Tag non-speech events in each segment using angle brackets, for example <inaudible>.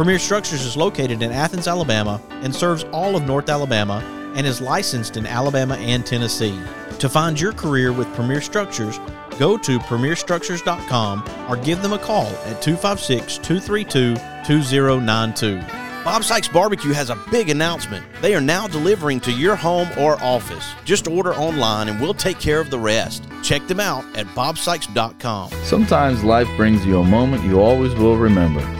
Premier Structures is located in Athens, Alabama, and serves all of North Alabama and is licensed in Alabama and Tennessee. To find your career with Premier Structures, go to premierstructures.com or give them a call at 256 232 2092. Bob Sykes Barbecue has a big announcement. They are now delivering to your home or office. Just order online and we'll take care of the rest. Check them out at bobsykes.com. Sometimes life brings you a moment you always will remember.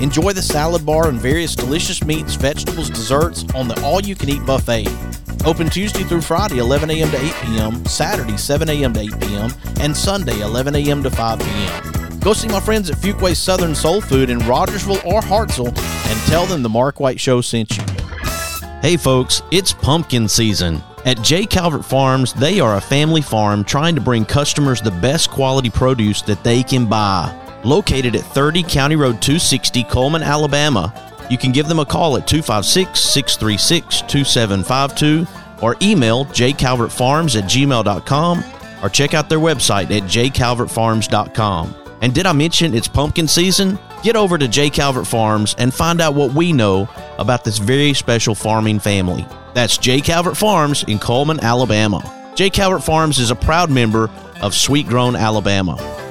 Enjoy the salad bar and various delicious meats, vegetables, desserts on the all you can eat buffet. Open Tuesday through Friday, 11 a.m. to 8 p.m., Saturday, 7 a.m. to 8 p.m., and Sunday, 11 a.m. to 5 p.m. Go see my friends at Fuquay's Southern Soul Food in Rogersville or Hartselle and tell them the Mark White Show sent you. Hey folks, it's pumpkin season. At J. Calvert Farms, they are a family farm trying to bring customers the best quality produce that they can buy. Located at 30 County Road 260, Coleman, Alabama, you can give them a call at 256 636 2752 or email jcalvertfarms at gmail.com or check out their website at jcalvertfarms.com. And did I mention it's pumpkin season? Get over to J. Calvert Farms and find out what we know about this very special farming family. That's J. Calvert Farms in Coleman, Alabama. J. Calvert Farms is a proud member of Sweet Grown, Alabama.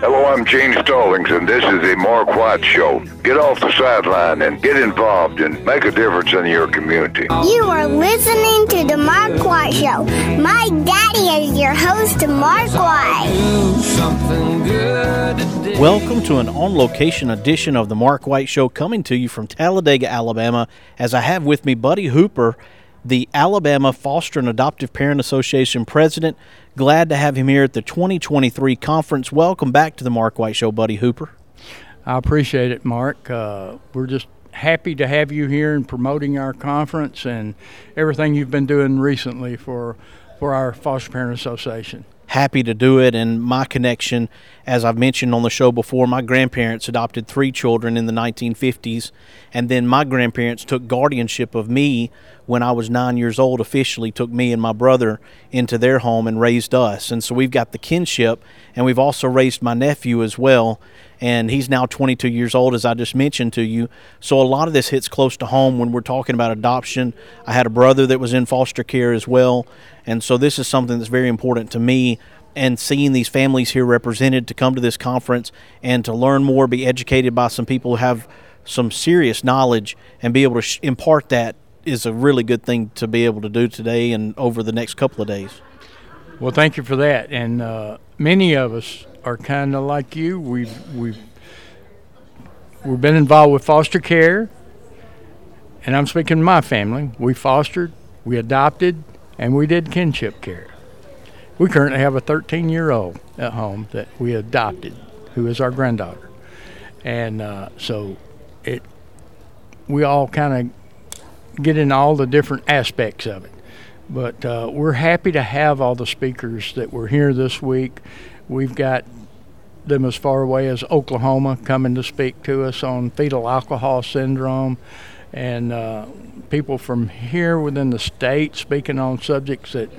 Hello, I'm Gene Stallings, and this is the Mark White Show. Get off the sideline and get involved and make a difference in your community. You are listening to the Mark White Show. My daddy is your host, Mark White. Welcome to an on location edition of the Mark White Show coming to you from Talladega, Alabama, as I have with me Buddy Hooper, the Alabama Foster and Adoptive Parent Association president. Glad to have him here at the 2023 conference. Welcome back to the Mark White Show, Buddy Hooper. I appreciate it, Mark. Uh, we're just happy to have you here and promoting our conference and everything you've been doing recently for for our Foster Parent Association happy to do it. And my connection, as I've mentioned on the show before, my grandparents adopted three children in the 1950s. And then my grandparents took guardianship of me when I was nine years old, officially took me and my brother into their home and raised us. And so we've got the kinship, and we've also raised my nephew as well. And he's now 22 years old, as I just mentioned to you. So a lot of this hits close to home when we're talking about adoption. I had a brother that was in foster care as well. And so this is something that's very important to me and seeing these families here represented to come to this conference and to learn more, be educated by some people who have some serious knowledge and be able to sh- impart that is a really good thing to be able to do today and over the next couple of days. Well, thank you for that. And uh, many of us are kind of like you. We've we've we've been involved with foster care, and I'm speaking to my family. We fostered, we adopted, and we did kinship care. We currently have a 13 year old at home that we adopted, who is our granddaughter. And uh, so it, we all kind of get in all the different aspects of it. But uh, we're happy to have all the speakers that were here this week. We've got them as far away as Oklahoma coming to speak to us on fetal alcohol syndrome and uh, people from here within the state speaking on subjects that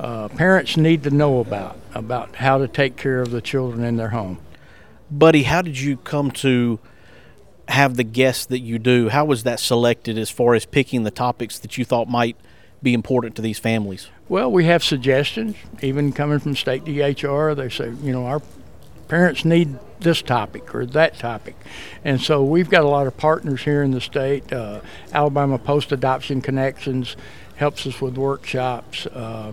uh, parents need to know about about how to take care of the children in their home. Buddy, how did you come to have the guests that you do? How was that selected as far as picking the topics that you thought might be important to these families? Well, we have suggestions, even coming from state DHR. They say, you know, our parents need this topic or that topic. And so we've got a lot of partners here in the state. Uh, Alabama Post Adoption Connections helps us with workshops. Uh,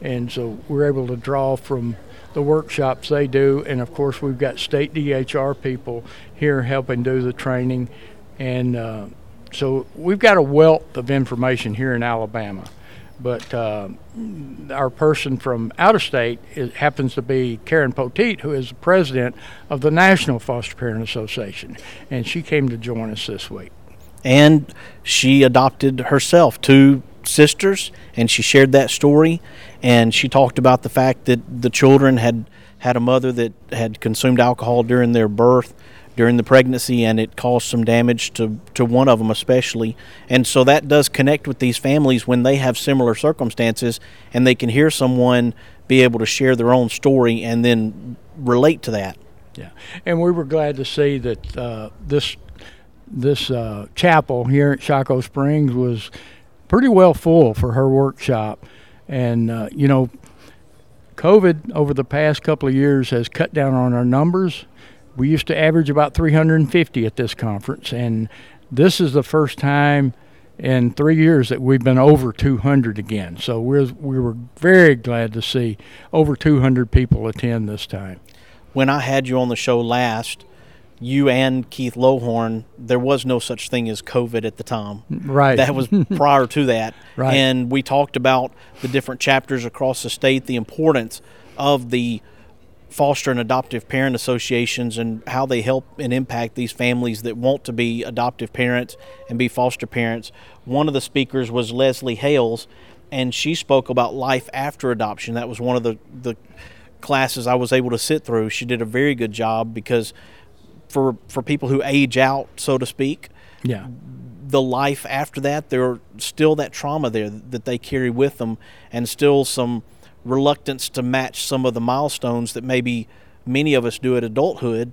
and so we're able to draw from the workshops they do. And of course, we've got state DHR people here helping do the training. And uh, so we've got a wealth of information here in Alabama but uh, our person from out of state is, happens to be Karen Poteet, who is the president of the National Foster Parent Association, and she came to join us this week. And she adopted herself two sisters, and she shared that story, and she talked about the fact that the children had had a mother that had consumed alcohol during their birth during the pregnancy and it caused some damage to, to one of them especially. And so that does connect with these families when they have similar circumstances and they can hear someone be able to share their own story and then relate to that. Yeah. And we were glad to see that uh, this this uh, chapel here at Shocco Springs was pretty well full for her workshop. And uh, you know COVID over the past couple of years has cut down on our numbers we used to average about 350 at this conference, and this is the first time in three years that we've been over 200 again. So we're we were very glad to see over 200 people attend this time. When I had you on the show last, you and Keith Lowhorne, there was no such thing as COVID at the time. Right. That was <laughs> prior to that. Right. And we talked about the different chapters across the state, the importance of the foster and adoptive parent associations and how they help and impact these families that want to be adoptive parents and be foster parents. One of the speakers was Leslie Hales, and she spoke about life after adoption. That was one of the, the classes I was able to sit through. She did a very good job because for for people who age out, so to speak, yeah, the life after that, there's still that trauma there that they carry with them, and still some reluctance to match some of the milestones that maybe many of us do at adulthood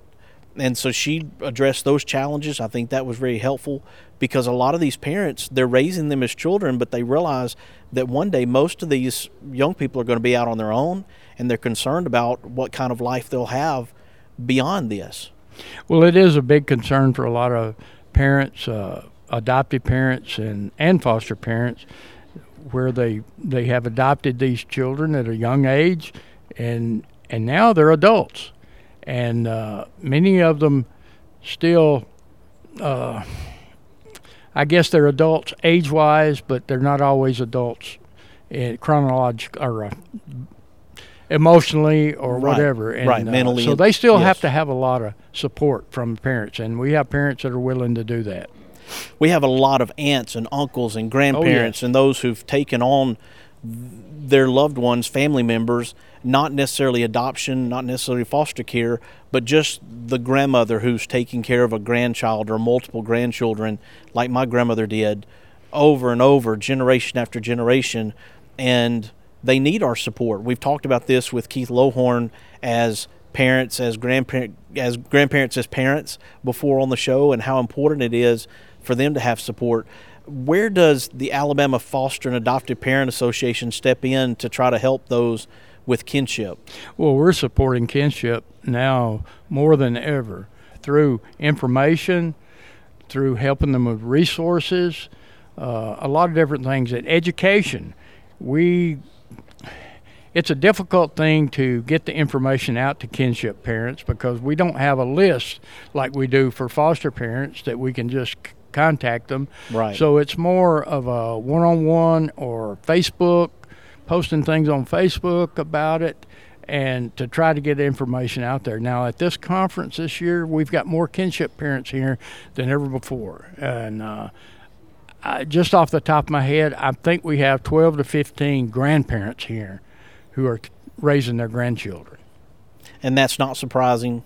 and so she addressed those challenges. I think that was very helpful because a lot of these parents they're raising them as children, but they realize that one day most of these young people are going to be out on their own, and they're concerned about what kind of life they'll have beyond this. Well, it is a big concern for a lot of parents, uh, adoptive parents, and and foster parents, where they they have adopted these children at a young age, and and now they're adults, and uh, many of them still. Uh, I guess they're adults age wise, but they're not always adults in chronological or uh, emotionally or Right. whatever. And, Right, uh, mentally So they still yes. have to have a lot of support from parents, and we have parents that are willing to do that. We have a lot of aunts and uncles and oh, grandparents and those who've taken on their loved ones, family members, not necessarily adoption, not necessarily foster care, but just the grandmother who's taking care of a grandchild or multiple grandchildren, like my grandmother did, over and over, generation after generation. And they need our support. We've talked about this with Keith Lowhorne as parents, as grandparent, as grandparents, as parents before on the show, and how important it is for them to have support. Where does the Alabama Foster and Adoptive Parent Association step in to try to help those with kinship? Well, we're supporting kinship now more than ever through information, through helping them with resources, uh, a lot of different things. And education, we it's a difficult thing to get the information out to kinship parents because we don't have a list like we do for foster parents that we can just contact them. Right. So it's more of a one-on-one or Facebook, posting things on Facebook about it and to try to get information out there. Now at this conference this year, we've got more kinship parents here than ever before. And uh, I, just off the top of my head, I think we have 12 to 15 grandparents here who are raising their grandchildren. and that's not surprising.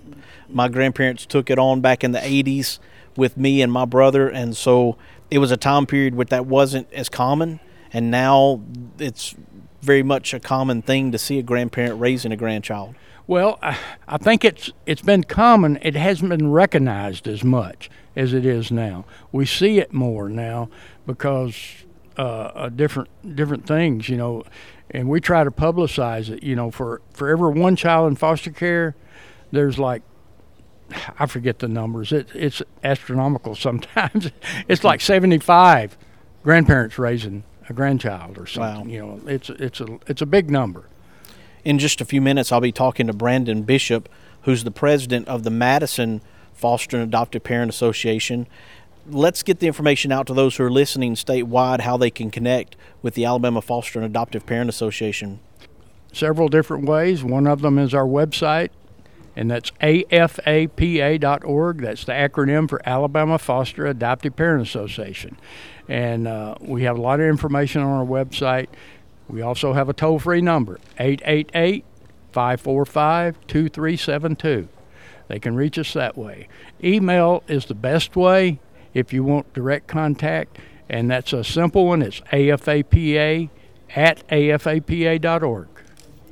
My grandparents took it on back in the 80s with me and my brother, and so it was a time period where that wasn't as common, and now it's very much a common thing to see a grandparent raising a grandchild. Well, I, think it's it's been common. It hasn't been recognized as much as it is now. We see it more now because uh, different different things, you know, and we try to publicize it. You know, for for every one child in foster care, there's like I forget the numbers. It, it's astronomical <laughs> sometimes. it's like 75 grandparents raising a grandchild or something. You know, it's it's a it's a big number. In just a few minutes, I'll be talking to Brandon Bishop, who's the president of the Madison Foster and Adoptive Parent Association. Let's get the information out to those who are listening statewide how they can connect with the Alabama Foster and Adoptive Parent Association. several different ways. One of them is our website, and that's afapa.org. That's the acronym for Alabama Foster Adoptive Parent Association. And uh, we have a lot of information on our website. We also have a toll free number, 888 545 2372. They can reach us that way. Email is the best way if you want direct contact, and that's a simple one. It's afapa at afapa.org.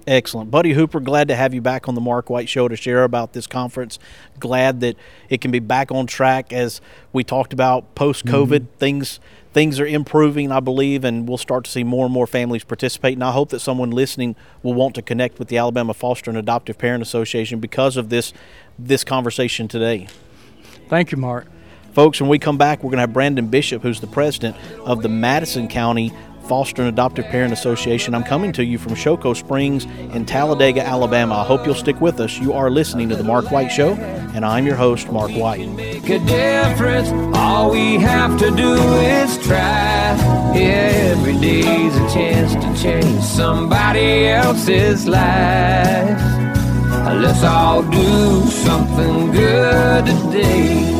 Excellent. Buddy Hooper, glad to have you back on the Mark White Show to share about this conference. Glad that it can be back on track as we talked about post COVID. Mm-hmm. Things things are improving, I believe, and we'll start to see more and more families participate. And I hope that someone listening will want to connect with the Alabama Foster and Adoptive Parent Association because of this this conversation today. Thank you, Mark. Folks, when we come back, we're going to have Brandon Bishop, who's the president of the Madison County Foster and Adoptive Parent Association. I'm coming to you from Shocco Springs in Talladega, Alabama. I hope you'll stick with us. You are listening to The Mark White Show, and I'm your host, Mark White. make a difference. All we have to do is try. Every day's a chance to change somebody else's life. Let's all do something good today.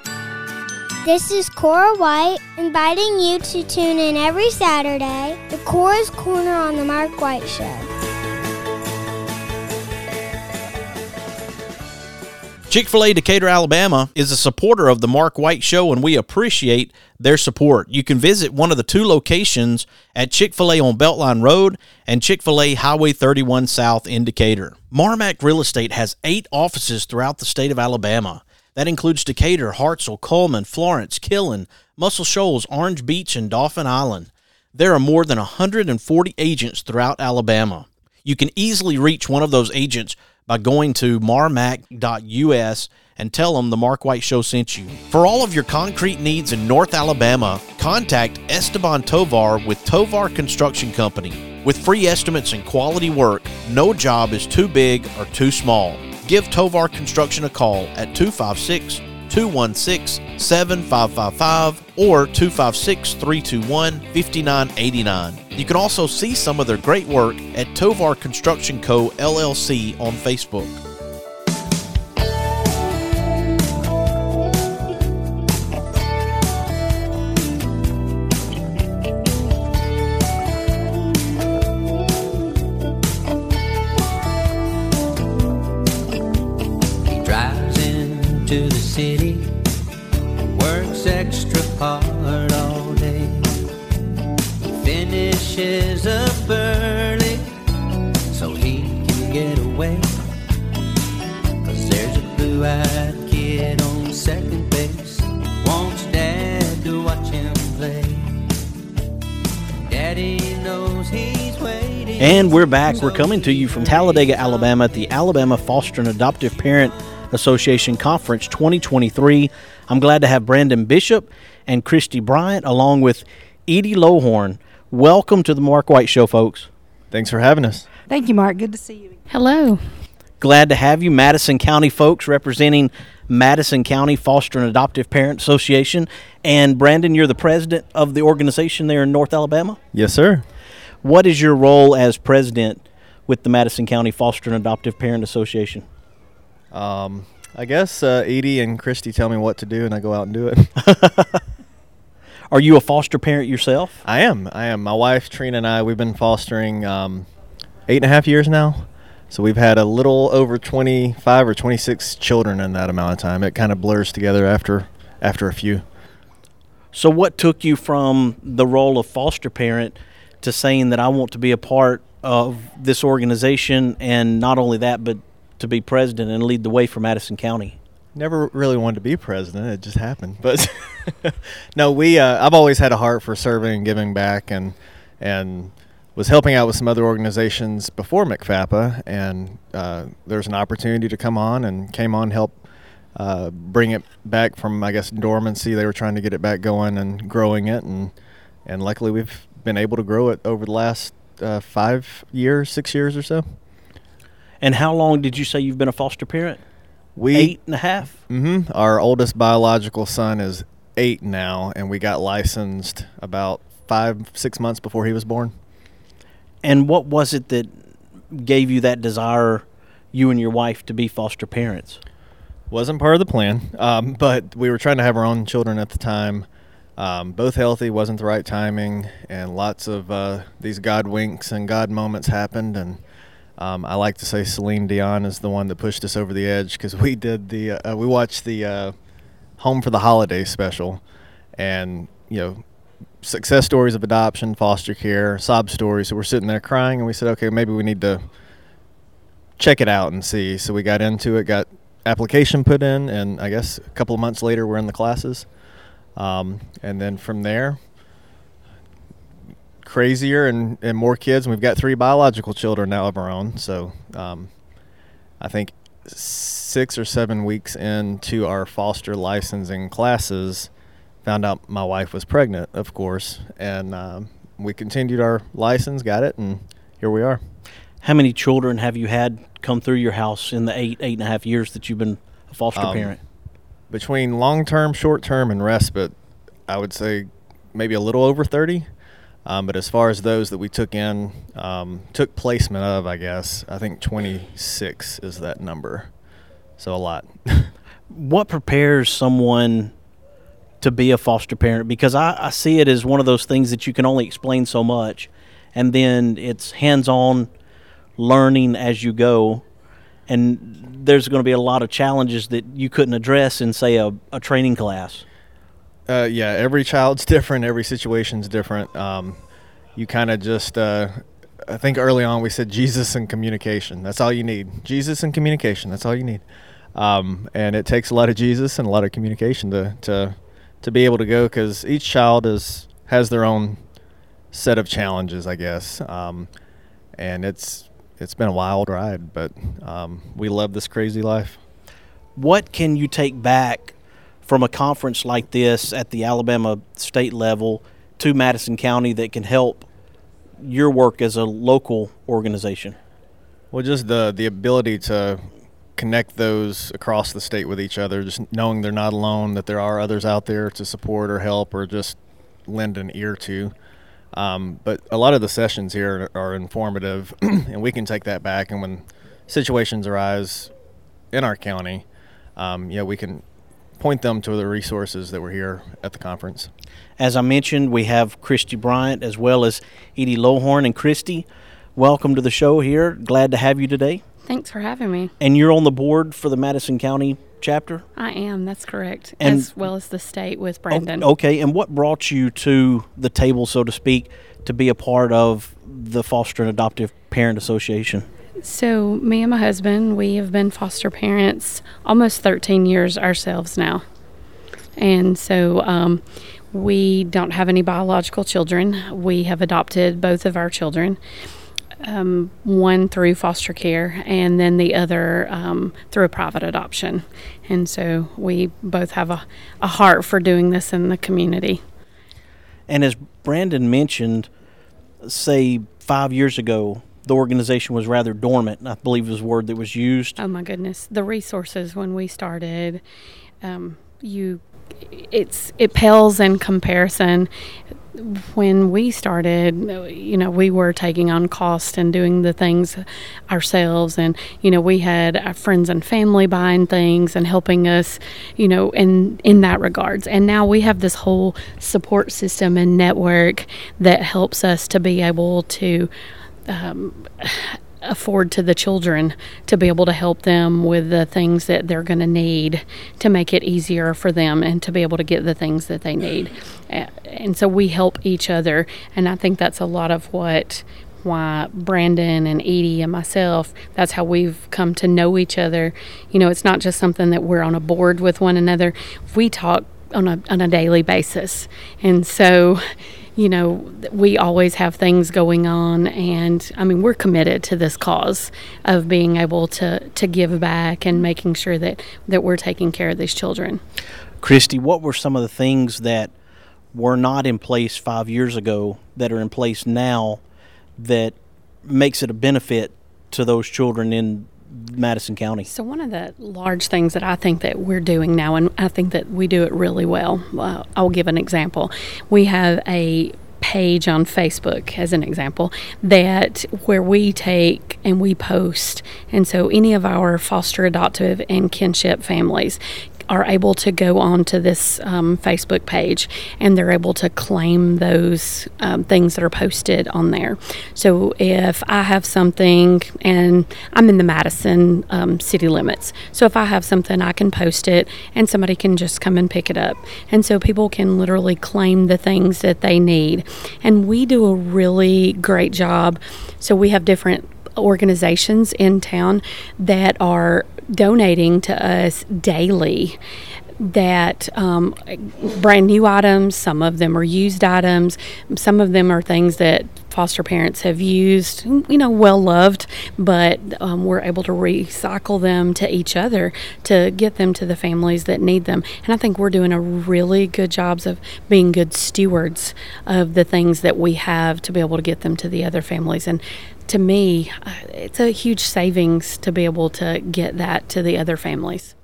This is Cora White inviting you to tune in every Saturday to Cora's Corner on the Mark White Show. Chick fil A Decatur, Alabama is a supporter of the Mark White Show, and we appreciate their support. You can visit one of the two locations at Chick fil A on Beltline Road and Chick fil A Highway 31 South in Decatur. Marmac Real Estate has eight offices throughout the state of Alabama. That includes Decatur, Hartselle, Coleman, Florence, Killen, Muscle Shoals, Orange Beach, and Dauphin Island. There are more than 140 agents throughout Alabama. You can easily reach one of those agents by going to marmac.us and tell them the Mark White Show sent you. For all of your concrete needs in North Alabama, contact Esteban Tovar with Tovar Construction Company. With free estimates and quality work, no job is too big or too small. Give Tovar Construction a call at 256 216 7555 or 256 321 5989. You can also see some of their great work at Tovar Construction Co. LLC on Facebook. There's a blue eyed kid on second base, wants dad to watch him play. Daddy knows he's waiting. And we're back. We're coming to you from Talladega, Alabama at the Alabama Foster and Adoptive Parent Association Conference 2023. I'm glad to have Brandon Bishop and Kristy Bryant along with Edie Lowhorne. Welcome to the Mark White Show, folks. Thanks for having us. Thank you, Mark. Good to see you. Hello. Glad to have you, Madison County folks, representing Madison County Foster and Adoptive Parent Association. And Brandon, you're the president of the organization there in North Alabama? Yes, sir. What is your role as president with the Madison County Foster and Adoptive Parent Association? Um, I guess uh, Edie and Kristy tell me what to do, and I go out and do it. <laughs> Are you a foster parent yourself? I am. I am. My wife Trina and I we've been fostering um, eight and a half years now. So we've had a little over 25 or 26 children in that amount of time. It kind of blurs together after after a few. So, what took you from the role of foster parent to saying that I want to be a part of this organization, and not only that, but to be president and lead the way for Madison County? Never really wanted to be president. It just happened. But <laughs> no, we. Uh, I've always had a heart for serving and giving back, and and was helping out with some other organizations before MCFAPA, and uh, there's an opportunity to come on, and came on help uh, bring it back from I guess dormancy. They were trying to get it back going and growing it, and and luckily we've been able to grow it over the last uh, five years, six years or so. And how long did you say you've been a foster parent? We Eight and a half. Mm-hmm. Our oldest biological son is eight now, and we got licensed about five, six months before he was born. And what was it that gave you that desire, you and your wife, to be foster parents? Wasn't part of the plan, um, <laughs> but we were trying to have our own children at the time. Um, both healthy, wasn't the right timing, and lots of uh, these God winks and God moments happened. And um, I like to say Celine Dion is the one that pushed us over the edge because we did the uh, we watched the uh, Home for the Holidays special, and you know success stories of adoption, foster care, sob stories. So we're sitting there crying, and we said, okay, maybe we need to check it out and see. So we got into it, got application put in, and I guess a couple of months later, we're in the classes. Um, and then from there, crazier and, and more kids. And we've got three biological children now of our own. So um, I think six or seven weeks into our foster licensing classes, found out my wife was pregnant, of course, and um, we continued our license, got it, and here we are. How many children have you had come through your house in the eight, eight and a half years that you've been a foster Um, parent? Between long term, short term, and respite, I would say maybe a little over 30. Um, but as far as those that we took in, um, took placement of, I guess, I think 26 is that number. So a lot. <laughs> what prepares someone to be a foster parent? Because I, I see it as one of those things that you can only explain so much, and then it's hands on learning as you go. And there's going to be a lot of challenges that you couldn't address in, say, a, a training class. Uh, yeah, every child's <laughs> different. Every situation's different. Um, you kind of just, uh, I think early on we said Jesus and communication. That's all you need. Jesus and communication. That's all you need. Um, and it takes a lot of Jesus and a lot of communication to to to be able to go because each child is has their own set of challenges, I guess. Um, and it's it's been a wild ride, but um, we love this crazy life. What can you take back from a conference like this at the Alabama state level to Madison County that can help your work as a local organization? Well, just the the ability to connect those across the state with each other, just knowing they're not alone, that there are others out there to support or help or just lend an ear to. Um, but a lot of the sessions here are informative, <clears throat> and we can take that back. And when situations arise in our county, um, yeah, we can point them to the resources that were here at the conference. As I mentioned, we have Kristy Bryant as well as Edie Lowhorne. And Kristy, welcome to the show here. Glad to have you today. Thanks for having me. And you're on the board for the Madison County chapter? I am, that's correct. And- as well as the state with Brandon. O- Okay, and what brought you to the table, so to speak, to be a part of the Foster and Adoptive Parent Association? So, me and my husband, we have been foster parents almost 13 years ourselves now. And so, um, we don't have any biological children. We have adopted both of our children, um, one through foster care, and then the other um, through a private adoption. And so, we both have a, a heart for doing this in the community. And as Brandon mentioned, say five years ago, the organization was rather dormant. I believe was the word that was used. Oh my goodness, the resources when we started, um, you, it's it pales in comparison. When we started, you know, we were taking on cost and doing the things ourselves, and you know, we had our friends and family buying things and helping us, you know, in in that regards. And now we have this whole support system and network that helps us to be able to um, afford to the children to be able to help them with the things that they're going to need to make it easier for them and to be able to get the things that they need. And so we help each other, and I think that's a lot of what why Brandon and Edie and myself, that's how we've come to know each other. You know, it's not just something that we're on a board with one another. We talk on a on a daily basis. And so you know, we always have things going on, and I mean, we're committed to this cause of being able to to give back and making sure that that we're taking care of these children. Kristy, what were some of the things that were not in place five years ago that are in place now that makes it a benefit to those children in Madison County? So one of the large things that I think that we're doing now, and I think that we do it really well. Uh, I'll give an example. We have a page on Facebook as an example that where we take and we post and so any of our foster adoptive and kinship families are able to go onto this um, Facebook page and they're able to claim those um, things that are posted on there. So if I have something and I'm in the Madison um, city limits, so if I have something, I can post it and somebody can just come and pick it up. And so people can literally claim the things that they need. And we do a really great job. So we have different organizations in town that are donating to us daily that um, brand new items, some of them are used items, some of them are things that foster parents have used, you know, well loved, but um, we're able to recycle them to each other to get them to the families that need them. And I think we're doing a really good jobs of being good stewards of the things that we have to be able to get them to the other families. And to me, uh, it's a huge savings to be able to get that to the other families.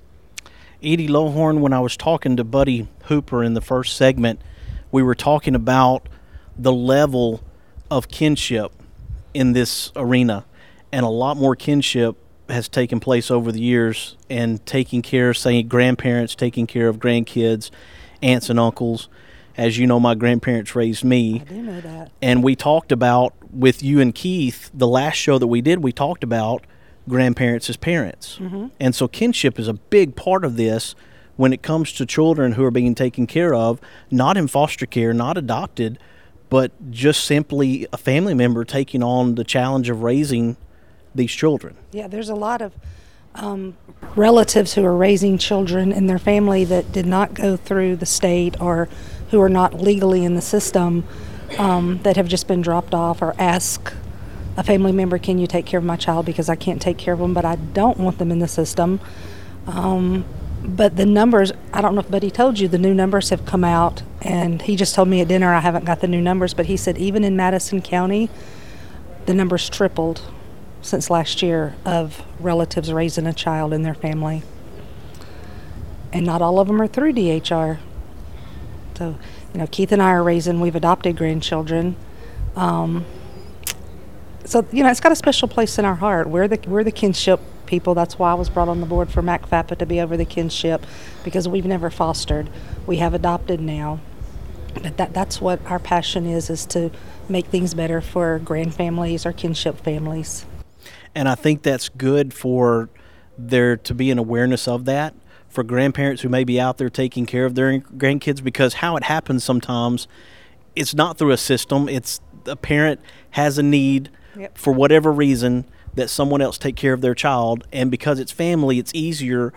Edie Lowhorne, when I was talking to Buddy Hooper in the first segment, we were talking about the level of kinship in this arena, and a lot more kinship has taken place over the years, and taking care, say, grandparents taking care of grandkids, aunts and uncles. As you know, my grandparents raised me. I do know that. And we talked about with you and Keith, the last show that we did, we talked about grandparents as parents. Mhm. And so kinship is a big part of this when it comes to children who are being taken care of, not in foster care, not adopted, but just simply a family member taking on the challenge of raising these children. Yeah, there's a lot of um, relatives who are raising children in their family that did not go through the state or who are not legally in the system um, that have just been dropped off or ask a family member, Can you take care of my child? Because I can't take care of them, but I don't want them in the system. Um, but the numbers, I don't know if Buddy told you, the new numbers have come out, and he just told me at dinner I haven't got the new numbers, but he said even in Madison County, the numbers tripled since last year of relatives raising a child in their family. And not all of them are through DHR. So, you know, Keith and I are raising, we've adopted grandchildren. Um, so, you know, it's got a special place in our heart. We're the, we're the kinship people. That's why I was brought on the board for MCFAPA to be over the kinship because we've never fostered. We have adopted now. But that, that's what our passion is, is to make things better for grandfamilies or kinship families. And I think that's good for there to be an awareness of that for grandparents who may be out there taking care of their grandkids because how it happens sometimes it's not through a system. It's a parent has a need Yep. for whatever reason that someone else take care of their child. And because it's family it's easier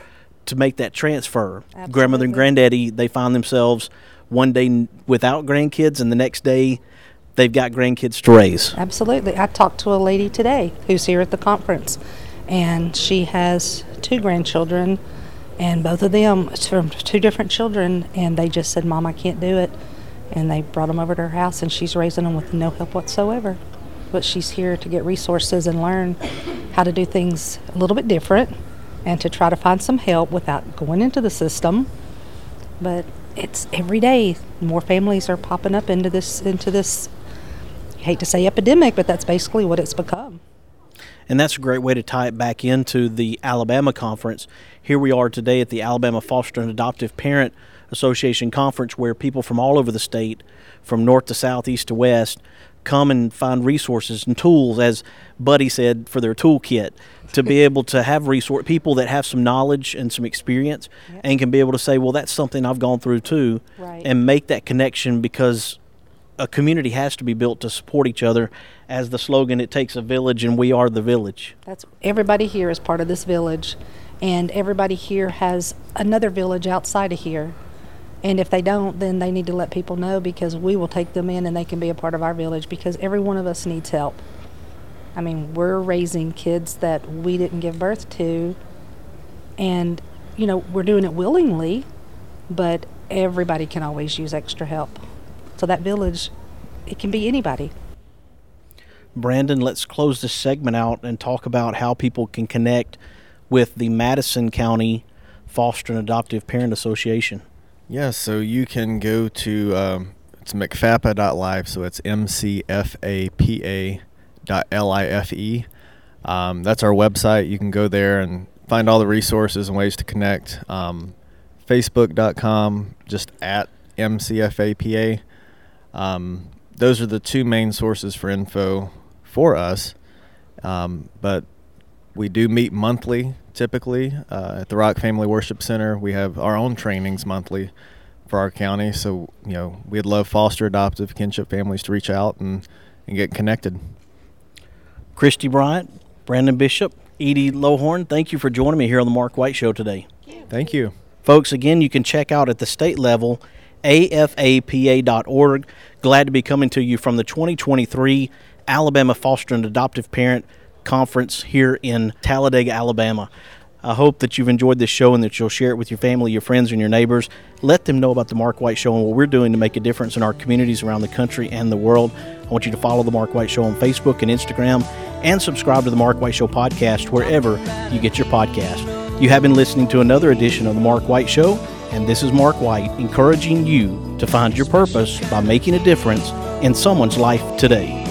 to make that transfer. Grandmother and granddaddy they find themselves one day without grandkids and the next day they've got grandkids to raise. Absolutely. I talked to a lady today who's here at the conference, and she has two grandchildren, and both of them from two different children, and they just said, "Mom, I can't do it," and they brought them over to her house, and she's raising them with no help whatsoever. But she's here to get resources and learn how to do things a little bit different, and to try to find some help without going into the system. But it's every day more families are popping up into this into this I hate to say epidemic, but that's basically what it's become. And that's a great way to tie it back into the Alabama conference. Here we are today at the Alabama Foster and Adoptive Parent Association conference, where people from all over the state, from north to south, east to west, come and find resources and tools, as Buddy said, for their toolkit to be <laughs> able to have resource people that have some knowledge and some experience and can be able to say, well, that's something I've gone through too, Right. and make that connection because a community has to be built to support each other. As the slogan, it takes a village, and we are the village. That's everybody here is part of this village, and everybody here has another village outside of here. And if they don't, then they need to let people know because we will take them in and they can be a part of our village because every one of us needs help. I mean, we're raising kids that we didn't give birth to, and you know, we're doing it willingly, but everybody can always use extra help. So that village, it can be anybody. Brandon, let's close this segment out and talk about how people can connect with the Madison County Foster and Adoptive Parent Association. Yeah, so you can go to um, it's mcfapa.life, so it's m c f a p a dot l i f e. Um, that's our website. You can go there and find all the resources and ways to connect. Um, Facebook.com, just at MCFAPA. Um, those are the two main sources for info for us. Um, but we do meet monthly, typically, uh, at the Rock Family Worship Center. We have our own trainings monthly for our county. So, you know, we'd love foster, adoptive, kinship families to reach out and, and get connected. Kristy Bryant, Brandon Bishop, Edie Lowhorne, thank you for joining me here on the Mark White Show today. Thank you. Folks, again, you can check out at the state level afapa.org. Glad to be coming to you from the 2023 Alabama Foster and Adoptive Parent Conference here in Talladega, Alabama. I hope that you've enjoyed this show and that you'll share it with your family, your friends, and your neighbors. Let them know about the Mark White Show and what we're doing to make a difference in our communities around the country and the world. I want you to follow the Mark White Show on Facebook and Instagram and subscribe to the Mark White Show podcast wherever you get your podcast. You have been listening to another edition of the Mark White Show, and this is Mark White encouraging you to find your purpose by making a difference in someone's life today.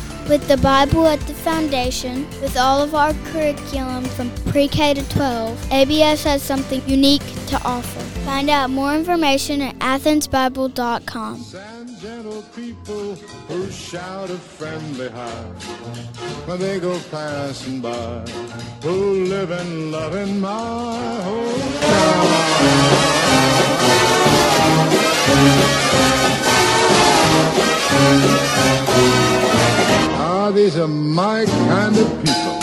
With the Bible at the foundation, with all of our curriculum from pre K to 12, ABS has something unique to offer. Find out more information at athensbible.com. Gentle people who shout a friendly hi when they go passing by, who live and love in my hometown. These are my kind of people.